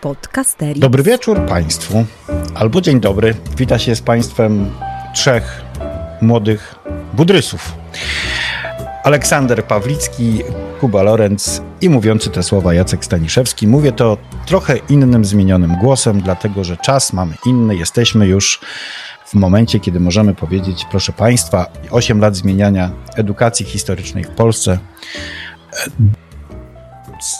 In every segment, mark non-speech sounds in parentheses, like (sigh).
podcasterii. Dobry wieczór Państwu, albo dzień dobry. Wita się z Państwem trzech młodych budrysów. Aleksander Pawlicki, Kuba Lorenz i mówiący te słowa Jacek Staniszewski. Mówię to trochę innym, zmienionym głosem, dlatego że czas mamy inny. Jesteśmy już w momencie, kiedy możemy powiedzieć, proszę Państwa, 8 lat zmieniania edukacji historycznej w Polsce e,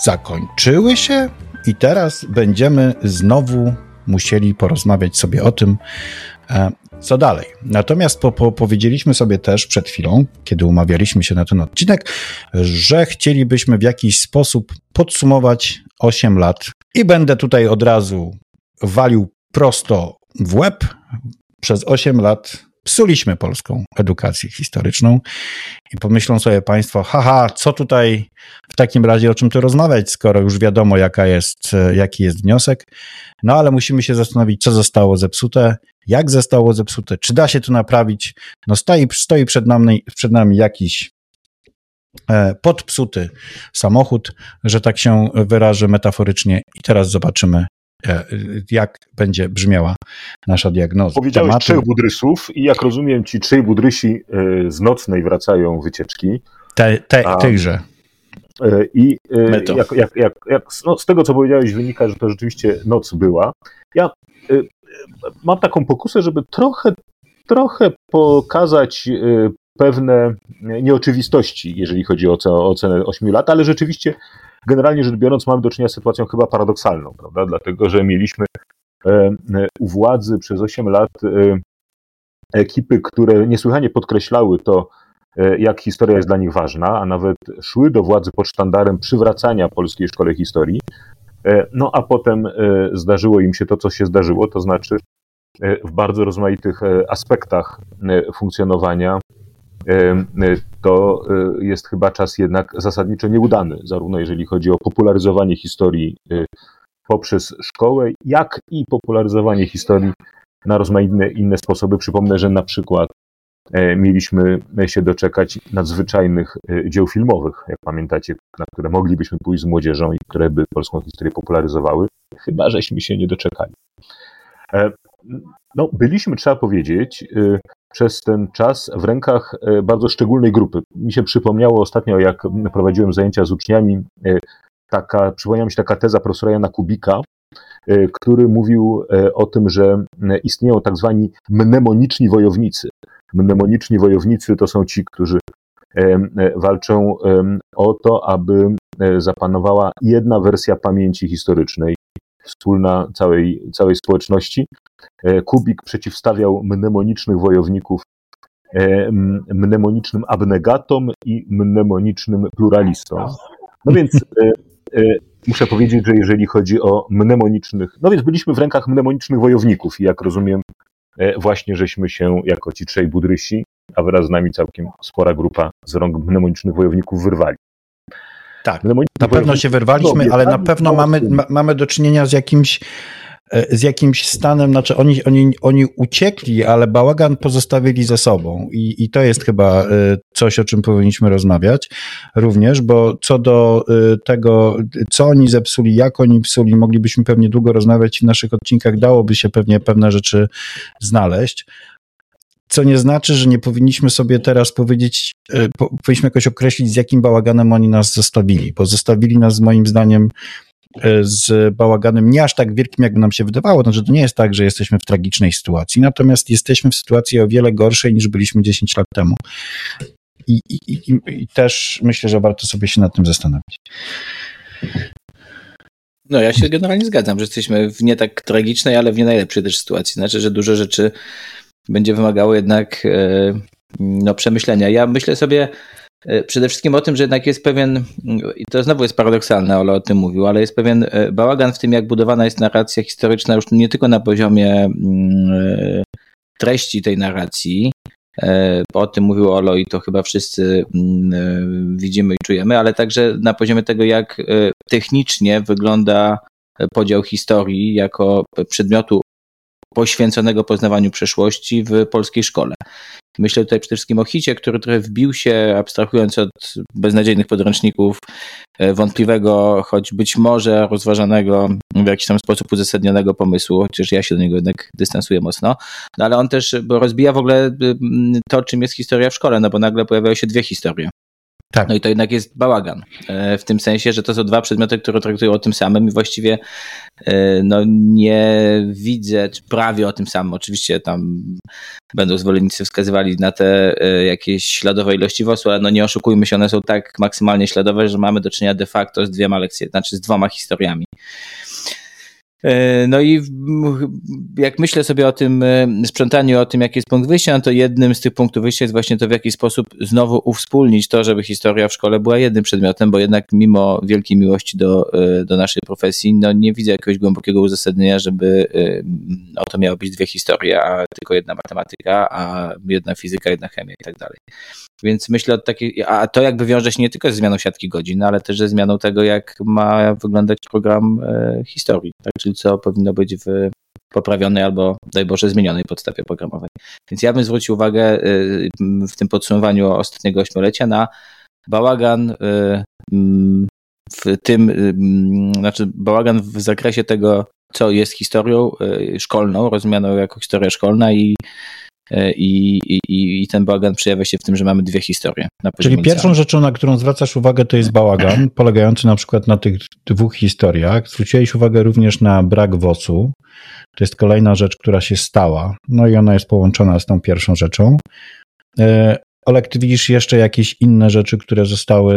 zakończyły się i teraz będziemy znowu musieli porozmawiać sobie o tym, e, co dalej. Natomiast po, po, powiedzieliśmy sobie też przed chwilą, kiedy umawialiśmy się na ten odcinek, że chcielibyśmy w jakiś sposób podsumować 8 lat i będę tutaj od razu walił prosto w łeb. Przez 8 lat psuliśmy polską edukację historyczną i pomyślą sobie Państwo, haha, co tutaj w takim razie o czym tu rozmawiać, skoro już wiadomo, jaka jest, jaki jest wniosek. No ale musimy się zastanowić, co zostało zepsute, jak zostało zepsute, czy da się to naprawić. No stoi, stoi przed, nami, przed nami jakiś e, podpsuty samochód, że tak się wyrażę metaforycznie i teraz zobaczymy, jak będzie brzmiała nasza diagnoza. Powiedziałeś Tematu... trzech budrysów i jak rozumiem, ci trzej budrysi e, z nocnej wracają wycieczki. Te, te, A, tychże. E, I jak, jak, jak, jak no z tego, co powiedziałeś, wynika, że to rzeczywiście noc była. Ja mam taką pokusę, żeby trochę, trochę pokazać pewne nieoczywistości, jeżeli chodzi o ocenę 8 lat, ale rzeczywiście generalnie rzecz biorąc mamy do czynienia z sytuacją chyba paradoksalną, prawda? Dlatego, że mieliśmy e, e, u władzy przez 8 lat e, ekipy, które niesłychanie podkreślały to, jak historia jest dla nich ważna, a nawet szły do władzy pod sztandarem przywracania polskiej szkole historii. No a potem zdarzyło im się to, co się zdarzyło, to znaczy w bardzo rozmaitych aspektach funkcjonowania to e, jest chyba czas jednak zasadniczo nieudany, zarówno jeżeli chodzi o popularyzowanie historii e, poprzez szkołę, jak i popularyzowanie historii na rozmaite inne sposoby. Przypomnę, że na przykład e, mieliśmy się doczekać nadzwyczajnych dzieł filmowych, jak pamiętacie, na które moglibyśmy pójść z młodzieżą i które by polską historię popularyzowały, chyba żeśmy się nie doczekali. No, byliśmy, trzeba powiedzieć, przez ten czas w rękach e, bardzo szczególnej grupy. Mi się przypomniało ostatnio, jak prowadziłem zajęcia z uczniami, e, taka, przypomniała mi się taka teza profesora Jana Kubika, e, który mówił o tym, że istnieją tak zwani mnemoniczni wojownicy. Mnemoniczni wojownicy to są ci, którzy walczą o to, aby zapanowała jedna wersja pamięci historycznej, wspólna całej, całej społeczności. E, Kubik przeciwstawiał mnemonicznych wojowników e, mnemonicznym abnegatom i mnemonicznym pluralistom. No więc e, muszę powiedzieć, że jeżeli chodzi o mnemonicznych, no więc byliśmy w rękach mnemonicznych wojowników i jak rozumiem, właśnie żeśmy się jako ci trzej budrysi, a wraz z nami całkiem spora grupa z rąk mnemonicznych wojowników wyrwali. Tak, na pewno się wyrwaliśmy, ale na pewno mamy, ma, mamy do czynienia z jakimś e, z jakimś stanem, znaczy oni, oni, oni uciekli, ale bałagan pozostawili ze sobą. I, i to jest chyba e, coś, o czym powinniśmy rozmawiać również, bo co do e, tego, co oni zepsuli, jak oni psuli, moglibyśmy pewnie długo rozmawiać w naszych odcinkach, dałoby się pewnie pewne rzeczy znaleźć, co nie znaczy, że nie powinniśmy sobie teraz powiedzieć, e, powinniśmy jakoś określić, z jakim bałaganem oni nas zostawili, bo zostawili nas moim zdaniem e, z bałaganem nie aż tak wielkim, jakby nam się wydawało. Znaczy, to nie jest tak, że jesteśmy w tragicznej sytuacji, natomiast jesteśmy w sytuacji o wiele gorszej niż byliśmy 10 lat temu. I, i, i, i też myślę, że warto sobie się nad tym zastanowić. No, ja się generalnie zgadzam, że jesteśmy w nie tak tragicznej, ale w nie najlepszej też sytuacji. Znaczy, że dużo rzeczy będzie wymagało jednak e, no, przemyślenia. Ja myślę sobie e, przede wszystkim o tym, że jednak jest pewien, i to znowu jest paradoksalne, Ola o tym mówił, ale jest pewien e, bałagan w tym, jak budowana jest narracja historyczna już nie tylko na poziomie mm, treści tej narracji, o tym mówił Olo i to chyba wszyscy mm, widzimy i czujemy, ale także na poziomie tego, jak technicznie wygląda podział historii jako przedmiotu poświęconego poznawaniu przeszłości w polskiej szkole. Myślę tutaj przede wszystkim o hicie, który trochę wbił się, abstrahując od beznadziejnych podręczników, e, wątpliwego, choć być może rozważanego w jakiś tam sposób uzasadnionego pomysłu, chociaż ja się do niego jednak dystansuję mocno. No ale on też rozbija w ogóle to, czym jest historia w szkole, no bo nagle pojawiają się dwie historie. Tak. No i to jednak jest bałagan. E, w tym sensie, że to są dwa przedmioty, które traktują o tym samym i właściwie e, no, nie widzę, prawie o tym samym. Oczywiście tam będą zwolennicy wskazywali na te e, jakieś śladowe ilości WOS-u, ale no nie oszukujmy się, one są tak maksymalnie śladowe, że mamy do czynienia de facto z dwiema lekcjami, znaczy z dwoma historiami. E, no i jak myślę sobie o tym e, sprzątaniu, o tym, jaki jest punkt wyjścia, no to jednym z tych punktów wyjścia jest właśnie to, w jaki sposób znowu uwspólnić to, żeby historia w szkole była jednym przedmiotem, bo jednak mimo wielkiej miłości do, e, do naszej profesji, no nie widzę jakiegoś głębokiego uzasadnienia, żeby o to miało być dwie historie, a tylko jedna matematyka, a jedna fizyka, jedna chemia i tak dalej. Więc myślę a to jakby wiąże się nie tylko ze zmianą siatki godzin, ale też ze zmianą tego, jak ma wyglądać program historii. Tak? Czyli co powinno być w poprawionej albo, daj Boże, zmienionej podstawie programowej. Więc ja bym zwrócił uwagę y, w tym podsumowaniu ostatniego ośmiolecia na bałagan y, mm, w tym, y, mm, znaczy bałagan w zakresie tego, co jest historią szkolną, rozumianą jako historia szkolna i i, i, i ten bałagan przejawia się w tym, że mamy dwie historie. Czyli pierwszą rzeczą, na którą zwracasz uwagę, to jest bałagan, (clears throat) polegający na przykład na tych dwóch historiach. Zwróciłeś uwagę również na brak wocu. To jest kolejna rzecz, która się stała, no i ona jest połączona z tą pierwszą rzeczą. E, Olek, ty widzisz jeszcze jakieś inne rzeczy, które zostały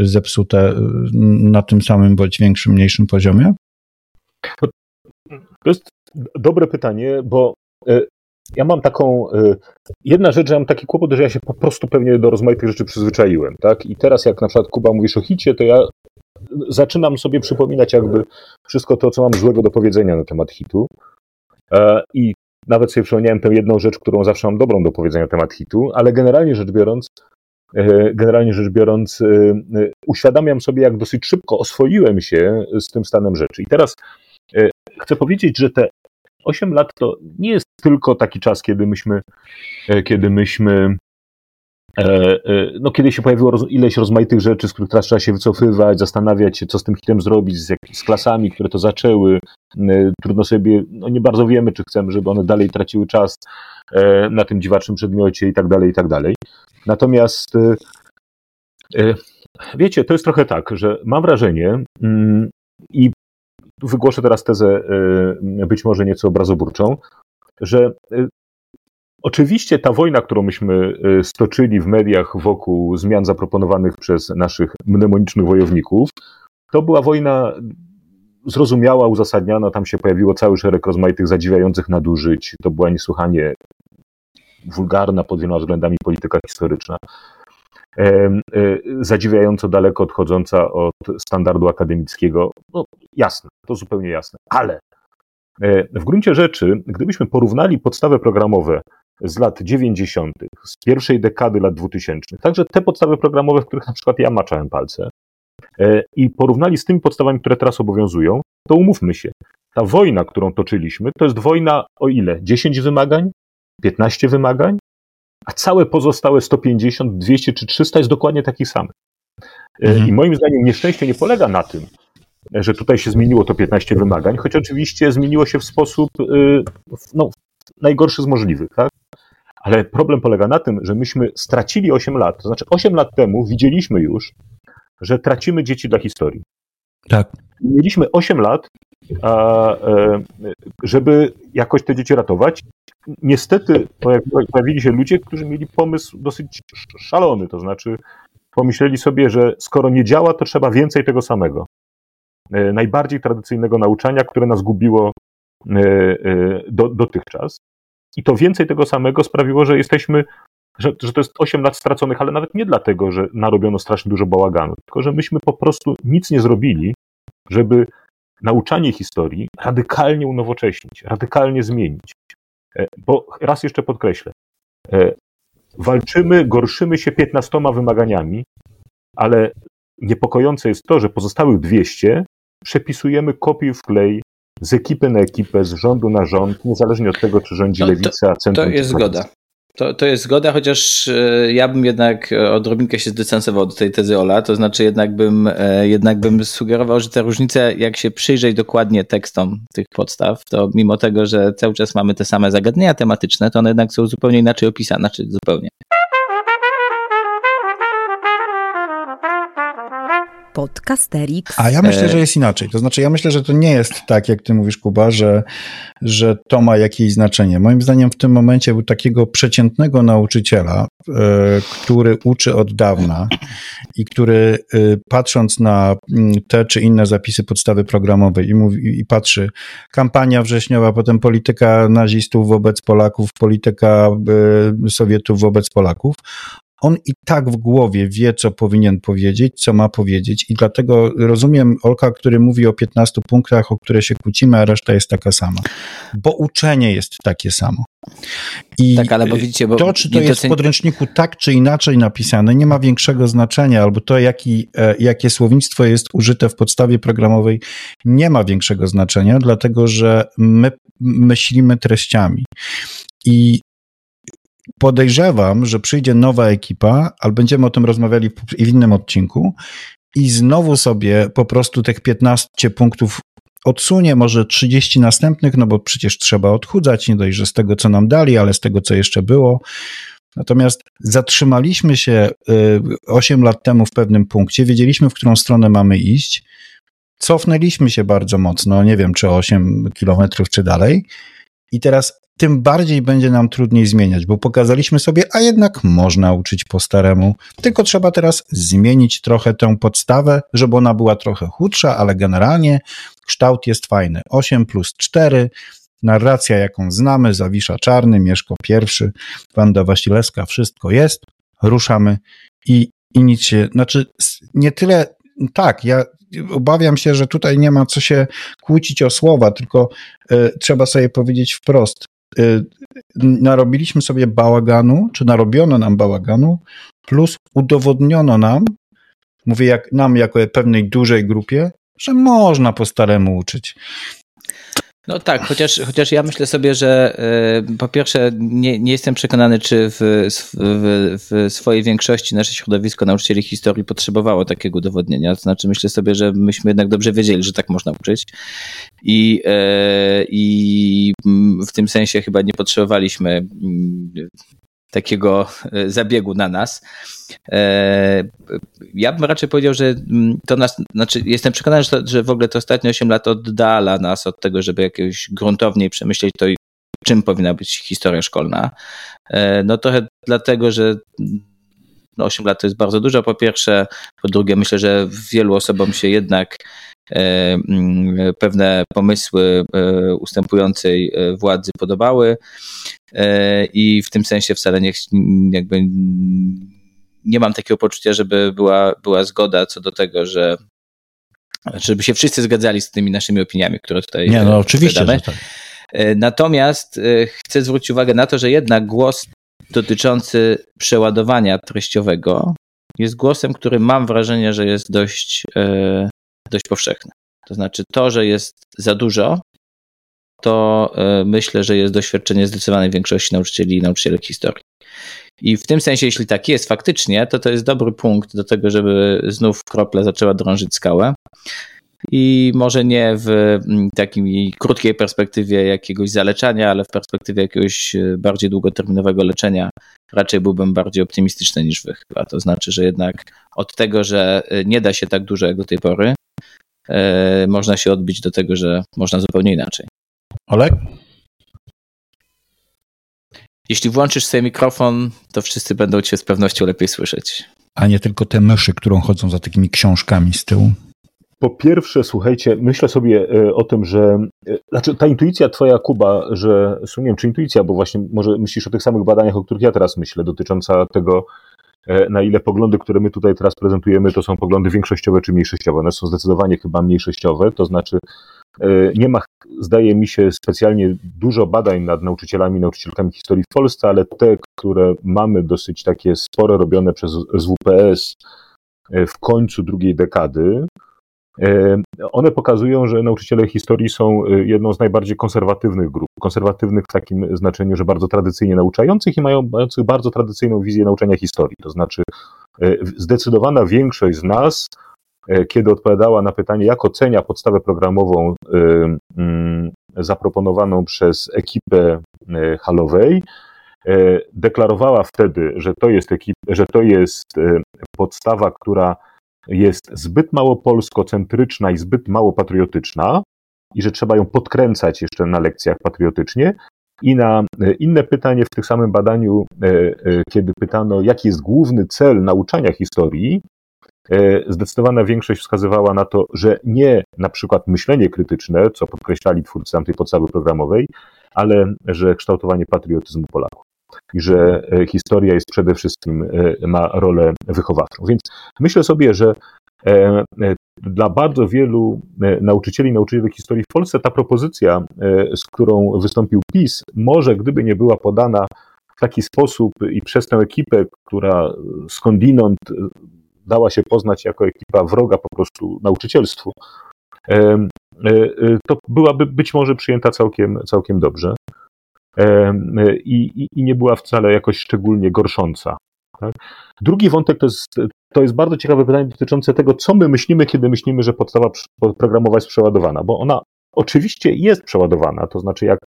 y, zepsute y, na tym samym bądź większym, mniejszym poziomie? To jest dobre pytanie, bo e, ja mam taką. Y, jedna rzecz, że mam taki kłopot, że ja się po prostu pewnie do rozmaitych rzeczy przyzwyczaiłem, tak? I teraz, jak na przykład Kuba mówisz o hicie, to ja zaczynam sobie przypominać jakby wszystko to, co mam złego do powiedzenia na temat hitu. E, I nawet sobie przypomniałem tę jedną rzecz, którą zawsze mam dobrą do powiedzenia na temat hitu, ale generalnie rzecz biorąc, e, generalnie rzecz biorąc, e, uświadamiam sobie, jak dosyć szybko oswoiłem się z tym stanem rzeczy. I teraz chcę powiedzieć, że te 8 lat to nie jest tylko taki czas, kiedy myśmy, e, kiedy myśmy e, e, no, kiedy się pojawiło ileś rozmaitych rzeczy, z których teraz trzeba się wycofywać, zastanawiać się, co z tym hitem zrobić, z, jak, z klasami, które to zaczęły. Trudno sobie, no nie bardzo wiemy, czy chcemy, żeby one dalej traciły czas na tym dziwacznym przedmiocie i tak dalej, i tak dalej. Natomiast wiecie, to jest trochę tak, że mam wrażenie mm, i wygłoszę teraz tezę być może nieco obrazoburczą, że y, Oczywiście ta wojna, którą myśmy y, stoczyli w mediach wokół zmian zaproponowanych przez naszych mnemonicznych wojowników, to była wojna zrozumiała, uzasadniana, tam się pojawiło cały szereg rozmaitych zadziwiających nadużyć, to była niesłychanie wulgarna pod wieloma względami polityka historyczna, y, zadziwiająco daleko odchodząca od standardu akademickiego. No jasne, to zupełnie jasne, ale E, w gruncie rzeczy, gdybyśmy porównali podstawy programowe z lat 90., z pierwszej dekady lat 2000, także te podstawy programowe, w których na przykład ja maczałem palce, e, i porównali z tymi podstawami, które teraz obowiązują, to umówmy się, ta wojna, którą toczyliśmy, to jest wojna o ile? 10 wymagań? 15 wymagań? A całe pozostałe 150, 200 czy 300 jest dokładnie takich samych. E, mhm. I moim zdaniem nieszczęście nie polega na tym, że tutaj się zmieniło to 15 wymagań, choć oczywiście zmieniło się w sposób y, no, najgorszy z możliwych, tak? Ale problem polega na tym, że myśmy stracili 8 lat. To znaczy 8 lat temu widzieliśmy już, że tracimy dzieci dla historii. Tak. Mieliśmy 8 lat, e, żeby jakoś te dzieci ratować. Niestety pojawili się ludzie, którzy mieli pomysł dosyć szalony, to znaczy pomyśleli sobie, że skoro nie działa, to trzeba więcej tego samego. E, najbardziej tradycyjnego nauczania, które nas gubiło e, e, do, dotychczas. I to więcej tego samego sprawiło, że jesteśmy, że, że to jest 8 lat straconych, ale nawet nie dlatego, że narobiono strasznie dużo bałaganu, tylko że myśmy po prostu nic nie zrobili, żeby nauczanie historii radykalnie unowocześnić, radykalnie zmienić. Bo raz jeszcze podkreślę, walczymy, gorszymy się 15 wymaganiami, ale niepokojące jest to, że pozostałych 200 przepisujemy kopiuj w klej z ekipy na ekipę, z rządu na rząd, niezależnie od tego, czy rządzi no, lewica, centrum. To jest zgoda. To, to jest zgoda, chociaż e, ja bym jednak odrobinkę się zdystansował do tej tezy Ola, to znaczy jednak bym, e, jednak bym sugerował, że te różnice, jak się przyjrzeć dokładnie tekstom tych podstaw, to mimo tego, że cały czas mamy te same zagadnienia tematyczne, to one jednak są zupełnie inaczej opisane, znaczy zupełnie. Podcasterix. A ja myślę, że jest inaczej. To znaczy, ja myślę, że to nie jest tak, jak ty mówisz, Kuba, że, że to ma jakieś znaczenie. Moim zdaniem w tym momencie był takiego przeciętnego nauczyciela, e, który uczy od dawna i który e, patrząc na mm, te czy inne zapisy podstawy programowej i, mówi, i patrzy kampania wrześniowa, potem polityka nazistów wobec Polaków, polityka e, Sowietów wobec Polaków, on i tak w głowie wie, co powinien powiedzieć, co ma powiedzieć i dlatego rozumiem Olka, który mówi o 15 punktach, o które się kłócimy, a reszta jest taka sama. Bo uczenie jest takie samo. I tak, ale bo widzicie, bo to, czy to jest w podręczniku tak czy inaczej napisane, nie ma większego znaczenia, albo to, jaki, e, jakie słownictwo jest użyte w podstawie programowej, nie ma większego znaczenia, dlatego że my myślimy treściami. I podejrzewam, że przyjdzie nowa ekipa, ale będziemy o tym rozmawiali w innym odcinku i znowu sobie po prostu tych 15 punktów odsunie, może 30 następnych, no bo przecież trzeba odchudzać, nie dość, że z tego, co nam dali, ale z tego, co jeszcze było. Natomiast zatrzymaliśmy się 8 y, lat temu w pewnym punkcie, wiedzieliśmy, w którą stronę mamy iść, cofnęliśmy się bardzo mocno, nie wiem, czy 8 kilometrów, czy dalej, i teraz tym bardziej będzie nam trudniej zmieniać, bo pokazaliśmy sobie, a jednak można uczyć po staremu. Tylko trzeba teraz zmienić trochę tę podstawę, żeby ona była trochę chudsza, ale generalnie kształt jest fajny. 8 plus 4, narracja jaką znamy, Zawisza Czarny, Mieszko pierwszy, Wanda Wasilewska, wszystko jest, ruszamy i, i nic się, znaczy nie tyle, tak, ja obawiam się, że tutaj nie ma co się kłócić o słowa, tylko y, trzeba sobie powiedzieć wprost. Y, narobiliśmy sobie bałaganu, czy narobiono nam bałaganu, plus udowodniono nam, mówię jak nam jako pewnej dużej grupie, że można po staremu uczyć. No tak, chociaż, chociaż ja myślę sobie, że y, po pierwsze nie, nie jestem przekonany, czy w, w, w, swojej większości nasze środowisko nauczycieli historii potrzebowało takiego udowodnienia. To znaczy myślę sobie, że myśmy jednak dobrze wiedzieli, że tak można uczyć i, y, i w tym sensie chyba nie potrzebowaliśmy takiego e, zabiegu na nas. E, ja bym raczej powiedział, że mm, to nas, znaczy jestem przekonany, że, to, że w ogóle te ostatnie 8 lat oddala nas od tego, żeby jakoś gruntowniej przemyśleć to, czym powinna być historia szkolna. E, no trochę dlatego, że no 8 lat to jest bardzo dużo, po pierwsze. Po drugie, myślę, że wielu osobom się jednak mm, pewne pomysły e, ustępującej e, władzy podobały i w tym sensie wcale nie, jakby nie mam takiego poczucia, żeby była, była zgoda co do tego, że żeby się wszyscy zgadzali z tymi naszymi opiniami, które tutaj Nie, no oczywiście, że tak. Natomiast chcę zwrócić uwagę na to, że jednak głos dotyczący przeładowania treściowego jest głosem, który mam wrażenie, że jest dość dość powszechne. To znaczy to, że jest za dużo, to e, myślę, że jest doświadczenie zdecydowanej większości nauczycieli i nauczycielek historii. I w tym sensie, jeśli tak jest faktycznie, to to jest dobry punkt do tego, żeby znów krople zaczęła drążyć skałę. I może nie w mm, takiej krótkiej perspektywie jakiegoś zaleczania, ale w perspektywie jakiegoś e, bardziej długoterminowego leczenia raczej byłbym bardziej optymistyczny niż wy chyba. To znaczy, że jednak od tego, że e, nie da się tak dużo jak do tej pory, można się odbić do tego, że można zupełnie inaczej. Olek? Jeśli włączysz sobie mikrofon, to wszyscy będą cię z pewnością lepiej słyszeć. A nie tylko te myszy, którą chodzą za takimi książkami z tyłu. Po pierwsze, słuchajcie, myślę sobie e, o tym, że e, znaczy ta intuicja twoja, Kuba, że nie wiem, czy intuicja, bo właśnie może myślisz o tych samych badaniach, o których ja teraz myślę, dotycząca tego, E, na ile poglądy, które my tutaj teraz prezentujemy, to są poglądy większościowe czy mniejszościowe. One są zdecydowanie chyba mniejszościowe, to znaczy e, nie ma, zdaje mi się, specjalnie dużo badań nad nauczycielami, nauczycielkami historii w Polsce, ale te, które mamy dosyć takie spore, robione przez SWPS e, w końcu drugiej dekady, one pokazują, że nauczyciele historii są jedną z najbardziej konserwatywnych grup. Konserwatywnych w takim znaczeniu, że bardzo tradycyjnie nauczających i mają bardzo tradycyjną wizję nauczania historii. To znaczy, zdecydowana większość z nas E, kiedy odpowiadała na pytanie, jak ocenia podstawę programową e, mm, zaproponowaną przez ekipę e, halowej, deklarowała wtedy, że to jest, ekip, że to jest podstawa, która jest zbyt mało polskocentryczna i zbyt mało patriotyczna i że trzeba ją podkręcać jeszcze na lekcjach patriotycznie. I na inne pytanie w tym samym badaniu, kiedy pytano, jaki jest główny cel nauczania historii, E, zdecydowana większość wskazywała na to, że nie na przykład myślenie krytyczne, co podkreślali twórcy tamtej podstawy programowej, ale że kształtowanie patriotyzmu Polaków że e, historia jest przede wszystkim, e, ma rolę wychowawczą. Więc myślę sobie, że dla bardzo wielu nauczycieli i nauczycieli historii w Polsce ta propozycja, z którą wystąpił PiS, może gdyby nie była podana w taki sposób i przez tę ekipę, która skądinąd dała się poznać jako ekipa wroga po prostu nauczycielstwu, e, e, to byłaby być może przyjęta całkiem, całkiem dobrze i, i nie była wcale jakoś szczególnie gorsząca. Tak? Drugi wątek to jest, to jest bardzo ciekawe pytanie dotyczące tego, co my myślimy, kiedy myślimy, że podstawa programowa jest przeładowana, bo ona oczywiście jest przeładowana, to znaczy jak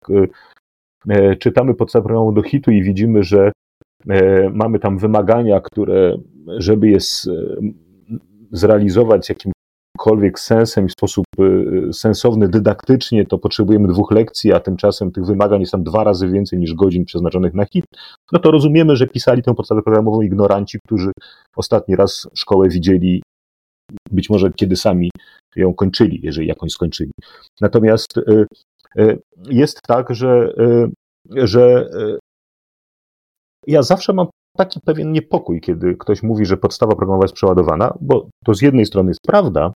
e, czytamy podstawę programową do hitu i widzimy, że mamy tam wymagania, które żeby je zrealizować jakimkolwiek sensem i w sposób y, sensowny, dydaktycznie, to potrzebujemy dwóch lekcji, a tymczasem tych wymagań jest tam dwa razy więcej niż godzin przeznaczonych na hit, no to rozumiemy, że pisali tę podstawę programową ignoranci, którzy ostatni raz szkołę widzieli być może kiedy sami ją kończyli, jeżeli jakąś skończyli. Natomiast y, y, jest tak, że, że ja zawsze mam taki pewien niepokój, kiedy ktoś mówi, że podstawa programowa jest przeładowana, bo to z jednej strony jest prawda,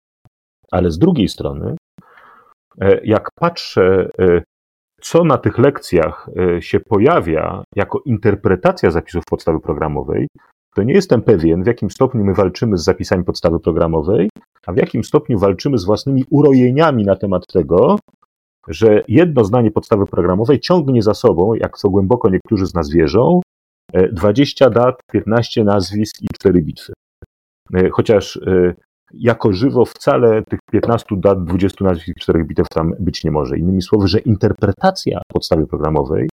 ale z drugiej strony, e, jak patrzę, e, co na tych lekcjach e, się pojawia jako interpretacja zapisów podstawy programowej, to nie jestem pewien, w jakim stopniu my walczymy z zapisami podstawy programowej, a w jakim stopniu walczymy z własnymi urojeniami na temat tego, że jedno zdanie podstawy programowej ciągnie za sobą, jak co głęboko niektórzy z nas wierzą, 20 e, dat, 15 nazwisk i 4 bitwy. Chociaż jako żywo wcale tych 15 dat, 20 nazwisk i 4 bitew tam być nie może. Innymi słowy, że interpretacja podstawy programowej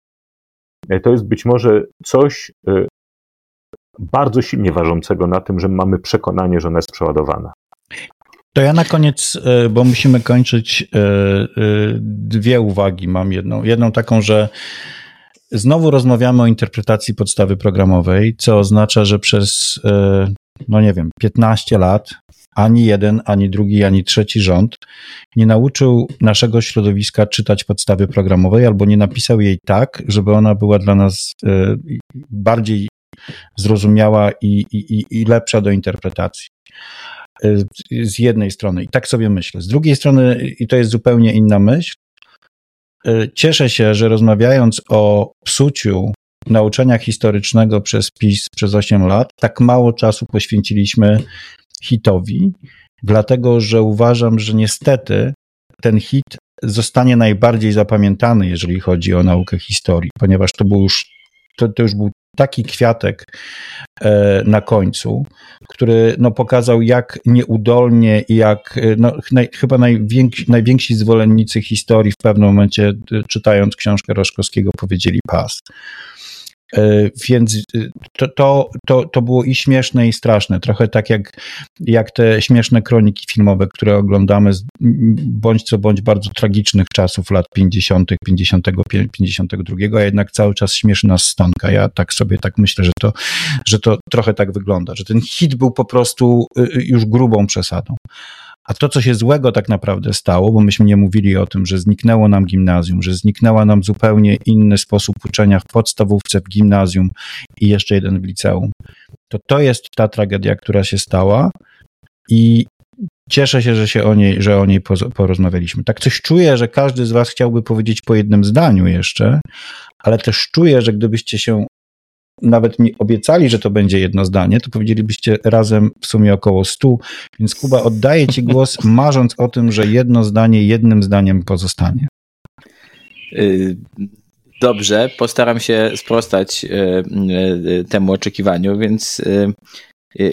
to jest być może coś bardzo silnie ważącego na tym, że mamy przekonanie, że ona jest przeładowana. To ja na koniec, bo musimy kończyć, dwie uwagi mam. Jedną, jedną taką, że Znowu rozmawiamy o interpretacji podstawy programowej, co oznacza, że przez, e, no nie wiem, 15 lat ani jeden, ani drugi, ani trzeci rząd nie nauczył naszego środowiska czytać podstawy programowej albo nie napisał jej tak, żeby ona była dla nas e, bardziej zrozumiała i, i, i lepsza do interpretacji. E, z jednej strony, i tak sobie myślę. Z drugiej strony, i to jest zupełnie inna myśl, Y, cieszę się, że rozmawiając o psuciu nauczania historycznego przez PiS przez 8 lat, tak mało czasu poświęciliśmy hitowi, dlatego że uważam, że niestety ten hit zostanie najbardziej zapamiętany, jeżeli chodzi o naukę historii, ponieważ to był już, to, to już był taki kwiatek e, na końcu, który no, pokazał, jak nieudolnie i jak e, no, naj, chyba najwięksi, najwięksi zwolennicy historii w pewnym momencie, e, czytając książkę Roszkowskiego, powiedzieli pas. E, więc y, to, to, to, to było i śmieszne, i straszne. Trochę tak jak, jak te śmieszne kroniki filmowe, które oglądamy z bądź co bądź bardzo tragicznych czasów lat 50., 51, 52, a jednak cały czas śmieszy nas stanka. Ja tak sobie tak myślę, że to, że to trochę tak wygląda, że ten hit był po prostu y, y, już grubą przesadą. A to, co się złego tak naprawdę stało, bo myśmy nie mówili o tym, że zniknęło nam gimnazjum, że zniknęła nam zupełnie inny sposób uczenia w podstawówce, w gimnazjum i jeszcze jeden w liceum, to to jest ta tragedia, która się stała i cieszę się, że się o niej, że o niej porozmawialiśmy. Tak coś czuję, że każdy z was chciałby powiedzieć po jednym zdaniu jeszcze, ale też czuję, że gdybyście się nawet mi obiecali, że to będzie jedno zdanie, to powiedzielibyście razem w sumie około stu. Więc Kuba, oddaję Ci głos, (laughs) marząc o tym, że jedno zdanie jednym zdaniem pozostanie. Y, dobrze, postaram się sprostać y, y, temu oczekiwaniu, więc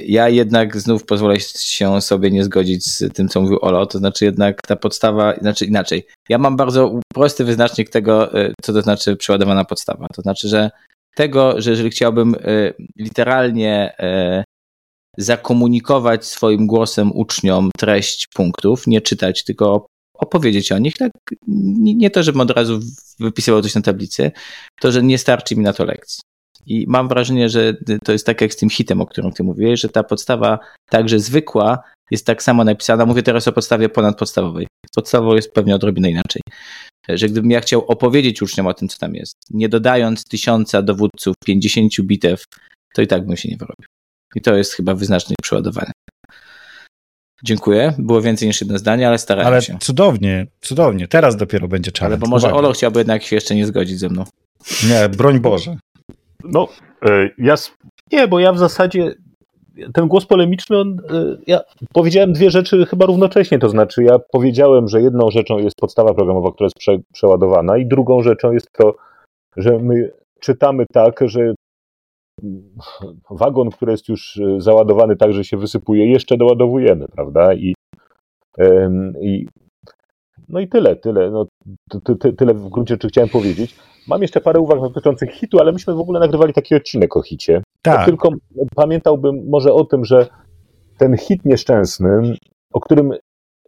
ja jednak znów pozwolę się sobie nie zgodzić z tym, co mówił Olo, to znaczy jednak ta podstawa, znaczy inaczej. Ja mam bardzo prosty wyznacznik tego, co to znaczy przeładowana podstawa. To znaczy, że tego, że jeżeli chciałbym literalnie zakomunikować swoim głosem uczniom treść punktów, nie czytać, tylko opowiedzieć o nich, tak nie, to, żebym od razu wypisywał coś na tablicy, to, że nie starczy mi na to lekcji. I mam wrażenie, że to jest tak jak z tym hitem, o którym ty mówiłeś, że ta podstawa także zwykła jest tak samo napisana. Mówię teraz o podstawie ponadpodstawowej. Podstawowo jest pewnie odrobinę inaczej. Że gdybym ja chciał opowiedzieć uczniom o tym, co tam jest, nie dodając tysiąca dowódców, pięćdziesięciu bitew, to i tak bym się nie wyrobił. I to jest chyba wyznacznik przeładowania. Dziękuję. Było więcej niż jedno zdanie, ale starałem ale się. Ale cudownie, cudownie. Teraz dopiero będzie czas. Ale bo może Uwaga. Olo chciałby jednak się jeszcze nie zgodzić ze mną. Nie, broń Boże. No, e, ja, nie, bo ja w zasadzie ten głos polemiczny, on, e, ja powiedziałem dwie rzeczy chyba równocześnie, to znaczy ja powiedziałem, że jedną rzeczą jest podstawa programowa, która jest prze, przeładowana i drugą rzeczą jest to, że my czytamy tak, że wagon, który jest już e, załadowany tak, że się wysypuje, jeszcze doładowujemy, prawda? I, i no i tyle, tyle, no, ty, ty, tyle w gruncie rzeczy chciałem powiedzieć. Mam jeszcze parę uwag dotyczących hitu, ale myśmy w ogóle nagrywali taki odcinek o hicie. Tak. tylko pamiętałbym może o tym, że ten hit nieszczęsny, o którym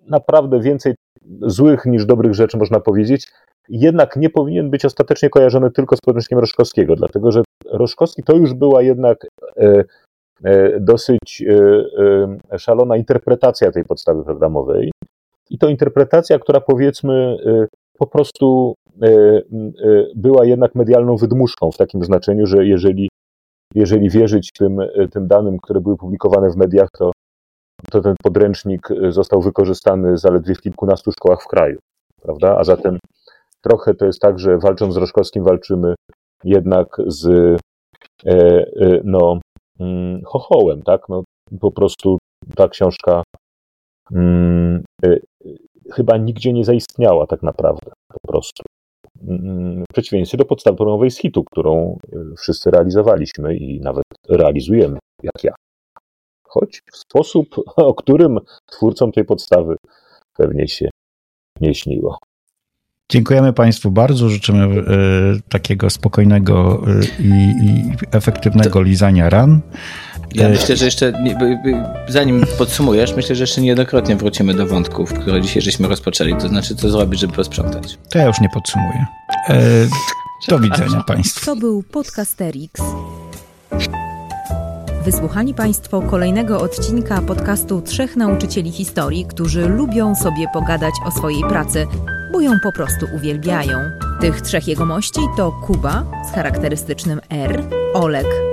naprawdę więcej złych niż dobrych rzeczy można powiedzieć, jednak nie powinien być ostatecznie kojarzony tylko z podręcznikiem Roszkowskiego, dlatego że Roszkowski to już była jednak e, e, dosyć e, szalona interpretacja tej podstawy programowej. I to interpretacja, która powiedzmy po prostu była jednak medialną wydmuszką w takim znaczeniu, że jeżeli, jeżeli wierzyć tym, tym danym, które były publikowane w mediach, to, to ten podręcznik został wykorzystany zaledwie w kilkunastu szkołach w kraju. Prawda? A zatem trochę to jest tak, że walcząc z Roszkowskim walczymy jednak z e, e, no, mm, chochołem, tak? No, po prostu ta książka mm, e, chyba nigdzie nie zaistniała tak naprawdę, po prostu. W przeciwieństwie do podstawy programowej z hitu, którą wszyscy realizowaliśmy i nawet realizujemy, jak ja. Choć w sposób, (laughs) o którym twórcom tej podstawy pewnie się nie śniło. Dziękujemy Państwu bardzo. Życzymy y, takiego spokojnego y, i, efektywnego lizania ran. Ja myślę, że jeszcze, zanim podsumujesz, myślę, że jeszcze niejednokrotnie wrócimy do wątków, które dzisiaj żeśmy rozpoczęli. To znaczy, co zrobić, żeby posprzątać. To ja już nie podsumuję. E, do widzenia Państwu. To był Podcasterix. Wysłuchali Państwo kolejnego odcinka podcastu Trzech Nauczycieli Historii, którzy lubią sobie pogadać o swojej pracy bo ją po prostu uwielbiają. Tych trzech jegomości to Kuba z charakterystycznym R, Olek